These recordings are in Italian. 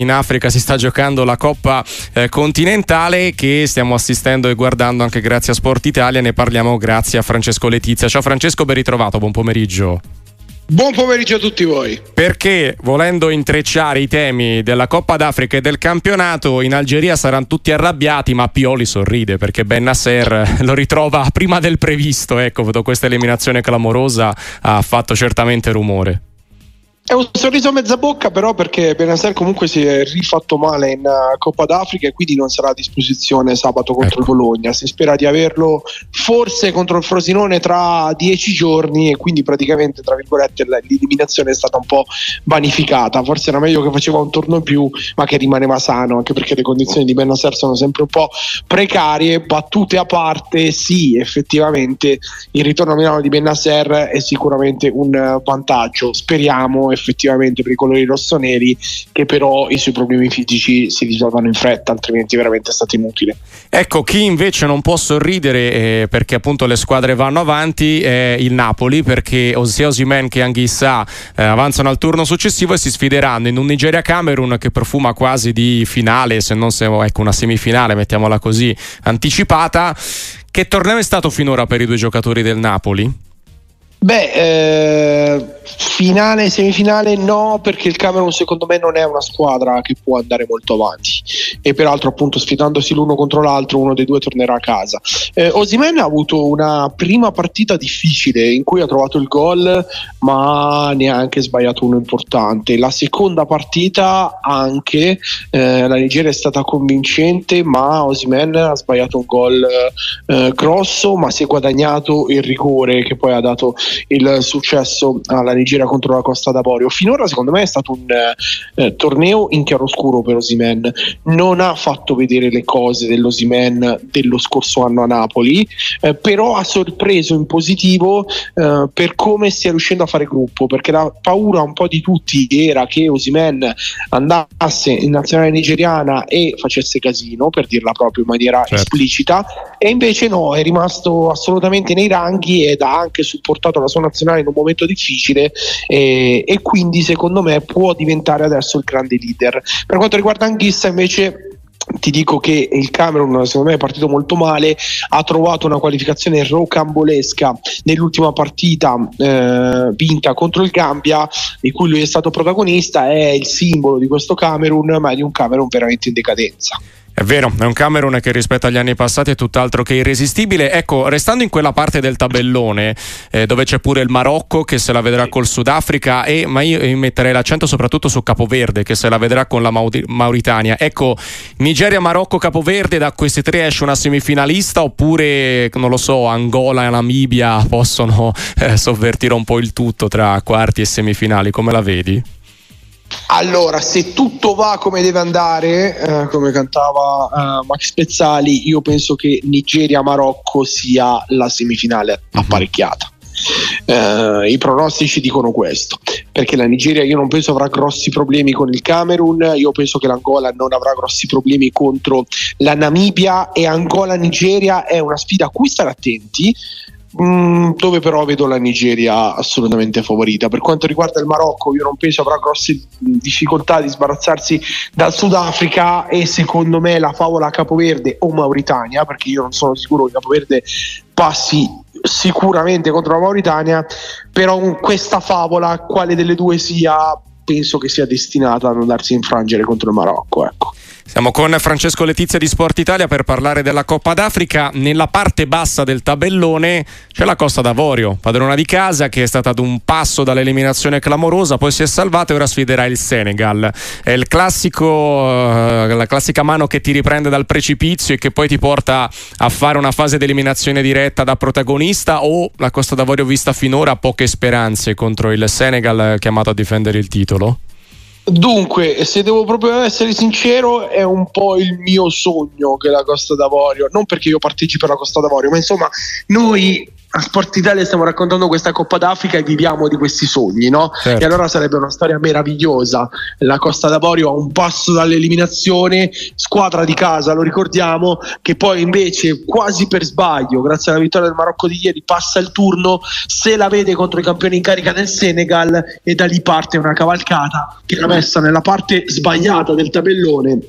In Africa si sta giocando la Coppa eh, Continentale che stiamo assistendo e guardando anche grazie a Sport Italia. Ne parliamo grazie a Francesco Letizia. Ciao Francesco, ben ritrovato, buon pomeriggio. Buon pomeriggio a tutti voi. Perché volendo intrecciare i temi della Coppa d'Africa e del campionato, in Algeria saranno tutti arrabbiati, ma Pioli sorride perché Ben Nasser lo ritrova prima del previsto. Ecco, questa eliminazione clamorosa ha fatto certamente rumore. È un sorriso a mezza bocca, però, perché Benasser comunque si è rifatto male in uh, Coppa d'Africa e quindi non sarà a disposizione sabato contro ecco. il Bologna. Si spera di averlo forse contro il Frosinone tra dieci giorni e quindi praticamente, tra virgolette, l'eliminazione è stata un po' vanificata. Forse era meglio che faceva un turno in più, ma che rimaneva sano, anche perché le condizioni di Benasser sono sempre un po' precarie. Battute a parte, sì, effettivamente il ritorno a Milano di Benasser è sicuramente un vantaggio. Speriamo effettivamente per i colori rossoneri che però i suoi problemi fisici si risolvano in fretta altrimenti veramente è stato inutile ecco chi invece non può sorridere eh, perché appunto le squadre vanno avanti è il Napoli perché sia Osimen che Anghissà eh, avanzano al turno successivo e si sfideranno in un Nigeria-Camerun che profuma quasi di finale se non se, ecco, una semifinale mettiamola così anticipata che torneo è stato finora per i due giocatori del Napoli? Beh, eh, finale semifinale no, perché il Camerun secondo me non è una squadra che può andare molto avanti e peraltro appunto sfidandosi l'uno contro l'altro uno dei due tornerà a casa. Eh, Osimen ha avuto una prima partita difficile in cui ha trovato il gol ma neanche sbagliato uno importante. La seconda partita anche eh, la Nigeria è stata convincente ma Osimen ha sbagliato un gol eh, grosso ma si è guadagnato il rigore che poi ha dato il successo alla Nigeria contro la Costa d'Avorio. Finora secondo me è stato un eh, torneo in chiaroscuro per Osimen, non ha fatto vedere le cose dell'Osimen dello scorso anno a Napoli, eh, però ha sorpreso in positivo eh, per come stia riuscendo a fare gruppo, perché la paura un po' di tutti era che Osimen andasse in nazionale nigeriana e facesse casino, per dirla proprio in maniera certo. esplicita, e invece no, è rimasto assolutamente nei ranghi ed ha anche supportato portato la sua nazionale in un momento difficile e, e quindi secondo me può diventare adesso il grande leader. Per quanto riguarda Anghissa invece ti dico che il Camerun secondo me è partito molto male ha trovato una qualificazione rocambolesca nell'ultima partita eh, vinta contro il Gambia di cui lui è stato protagonista è il simbolo di questo Camerun ma di un Camerun veramente in decadenza è vero, è un Camerun che rispetto agli anni passati è tutt'altro che irresistibile. Ecco, restando in quella parte del tabellone eh, dove c'è pure il Marocco che se la vedrà col Sudafrica, e, ma io metterei l'accento soprattutto su Capoverde che se la vedrà con la Mauri- Mauritania. Ecco, Nigeria, Marocco, Capoverde, da questi tre esce una semifinalista oppure, non lo so, Angola e Namibia possono eh, sovvertire un po' il tutto tra quarti e semifinali? Come la vedi? Allora, se tutto va come deve andare, eh, come cantava eh, Max Pezzali, io penso che Nigeria-Marocco sia la semifinale mhm. apparecchiata. Uh, I pronostici dicono questo perché la Nigeria io non penso avrà grossi problemi con il Camerun, io penso che l'Angola non avrà grossi problemi contro la Namibia e Angola-Nigeria è una sfida a cui stare attenti Mm, dove però vedo la Nigeria assolutamente favorita. Per quanto riguarda il Marocco, io non penso avrà grosse difficoltà di sbarazzarsi dal Sudafrica e secondo me la favola Capoverde o Mauritania, perché io non sono sicuro che Capoverde passi sicuramente contro la Mauritania, però questa favola, quale delle due sia, penso che sia destinata a non darsi infrangere contro il Marocco. Ecco. Siamo con Francesco Letizia di Sport Italia per parlare della Coppa d'Africa. Nella parte bassa del tabellone c'è la Costa d'Avorio, padrona di casa che è stata ad un passo dall'eliminazione clamorosa, poi si è salvata e ora sfiderà il Senegal. È il classico, uh, la classica mano che ti riprende dal precipizio e che poi ti porta a fare una fase di eliminazione diretta da protagonista o la Costa d'Avorio vista finora ha poche speranze contro il Senegal chiamato a difendere il titolo? Dunque, se devo proprio essere sincero, è un po' il mio sogno che la Costa d'Avorio, non perché io parteggi per la Costa d'Avorio, ma insomma, noi a Sport Italia stiamo raccontando questa Coppa d'Africa e viviamo di questi sogni, no? Certo. E allora sarebbe una storia meravigliosa. La Costa d'Avorio a un passo dall'eliminazione, squadra di casa, lo ricordiamo, che poi invece quasi per sbaglio, grazie alla vittoria del Marocco di ieri, passa il turno, se la vede contro i campioni in carica del Senegal e da lì parte una cavalcata che l'ha messa nella parte sbagliata del tabellone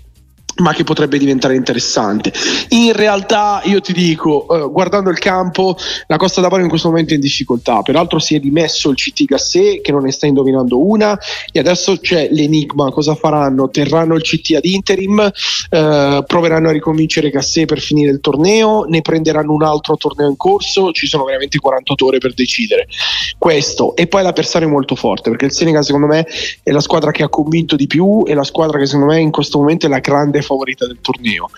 ma che potrebbe diventare interessante. In realtà, io ti dico, eh, guardando il campo, la Costa d'Avorio in questo momento è in difficoltà. Peraltro, si è dimesso il CT Gassé che non ne sta indovinando una, e adesso c'è l'enigma: cosa faranno? Terranno il CT ad interim, eh, proveranno a riconvincere Gassé per finire il torneo, ne prenderanno un altro torneo in corso. Ci sono veramente 48 ore per decidere questo. E poi l'avversario è molto forte perché il Senegal, secondo me, è la squadra che ha convinto di più, è la squadra che, secondo me, in questo momento è la grande favorita del torneo.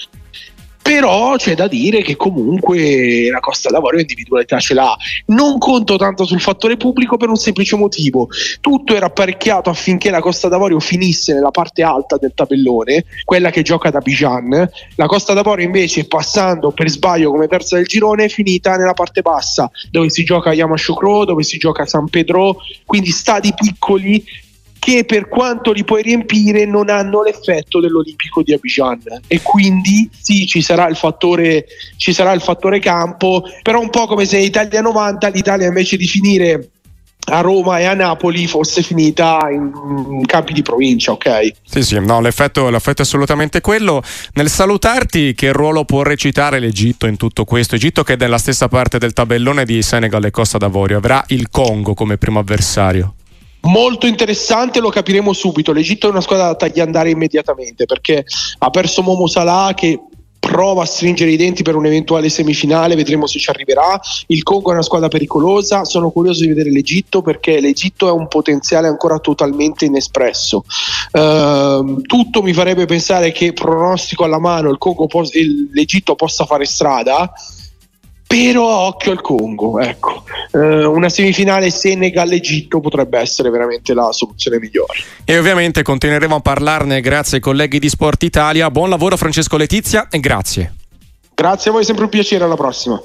Però c'è da dire che comunque la Costa d'Avorio individualità ce l'ha. Non conto tanto sul fattore pubblico per un semplice motivo. Tutto era apparecchiato affinché la Costa d'Avorio finisse nella parte alta del tabellone, quella che gioca da Bijan. La Costa d'Avorio invece, passando per sbaglio come terza del girone, è finita nella parte bassa, dove si gioca a Yamasukro, dove si gioca San Pedro, quindi stadi piccoli che per quanto li puoi riempire non hanno l'effetto dell'Olimpico di Abidjan e quindi sì ci sarà il fattore, sarà il fattore campo però un po' come se Italia 90 l'Italia invece di finire a Roma e a Napoli fosse finita in campi di provincia, ok? Sì, sì, no, l'effetto, l'effetto, è assolutamente quello. Nel salutarti, che ruolo può recitare l'Egitto in tutto questo? Egitto che è nella stessa parte del tabellone di Senegal e Costa d'Avorio, avrà il Congo come primo avversario molto interessante, lo capiremo subito. L'Egitto è una squadra da tagliandare immediatamente perché ha perso Momo Salah che prova a stringere i denti per un'eventuale semifinale, vedremo se ci arriverà. Il Congo è una squadra pericolosa, sono curioso di vedere l'Egitto perché l'Egitto è un potenziale ancora totalmente inespresso. Uh, tutto mi farebbe pensare che pronostico alla mano pos- l'Egitto possa fare strada però occhio al Congo, ecco. Eh, una semifinale Senegal-Egitto potrebbe essere veramente la soluzione migliore. E ovviamente continueremo a parlarne grazie ai colleghi di Sport Italia. Buon lavoro Francesco Letizia e grazie. Grazie a voi, sempre un piacere, alla prossima.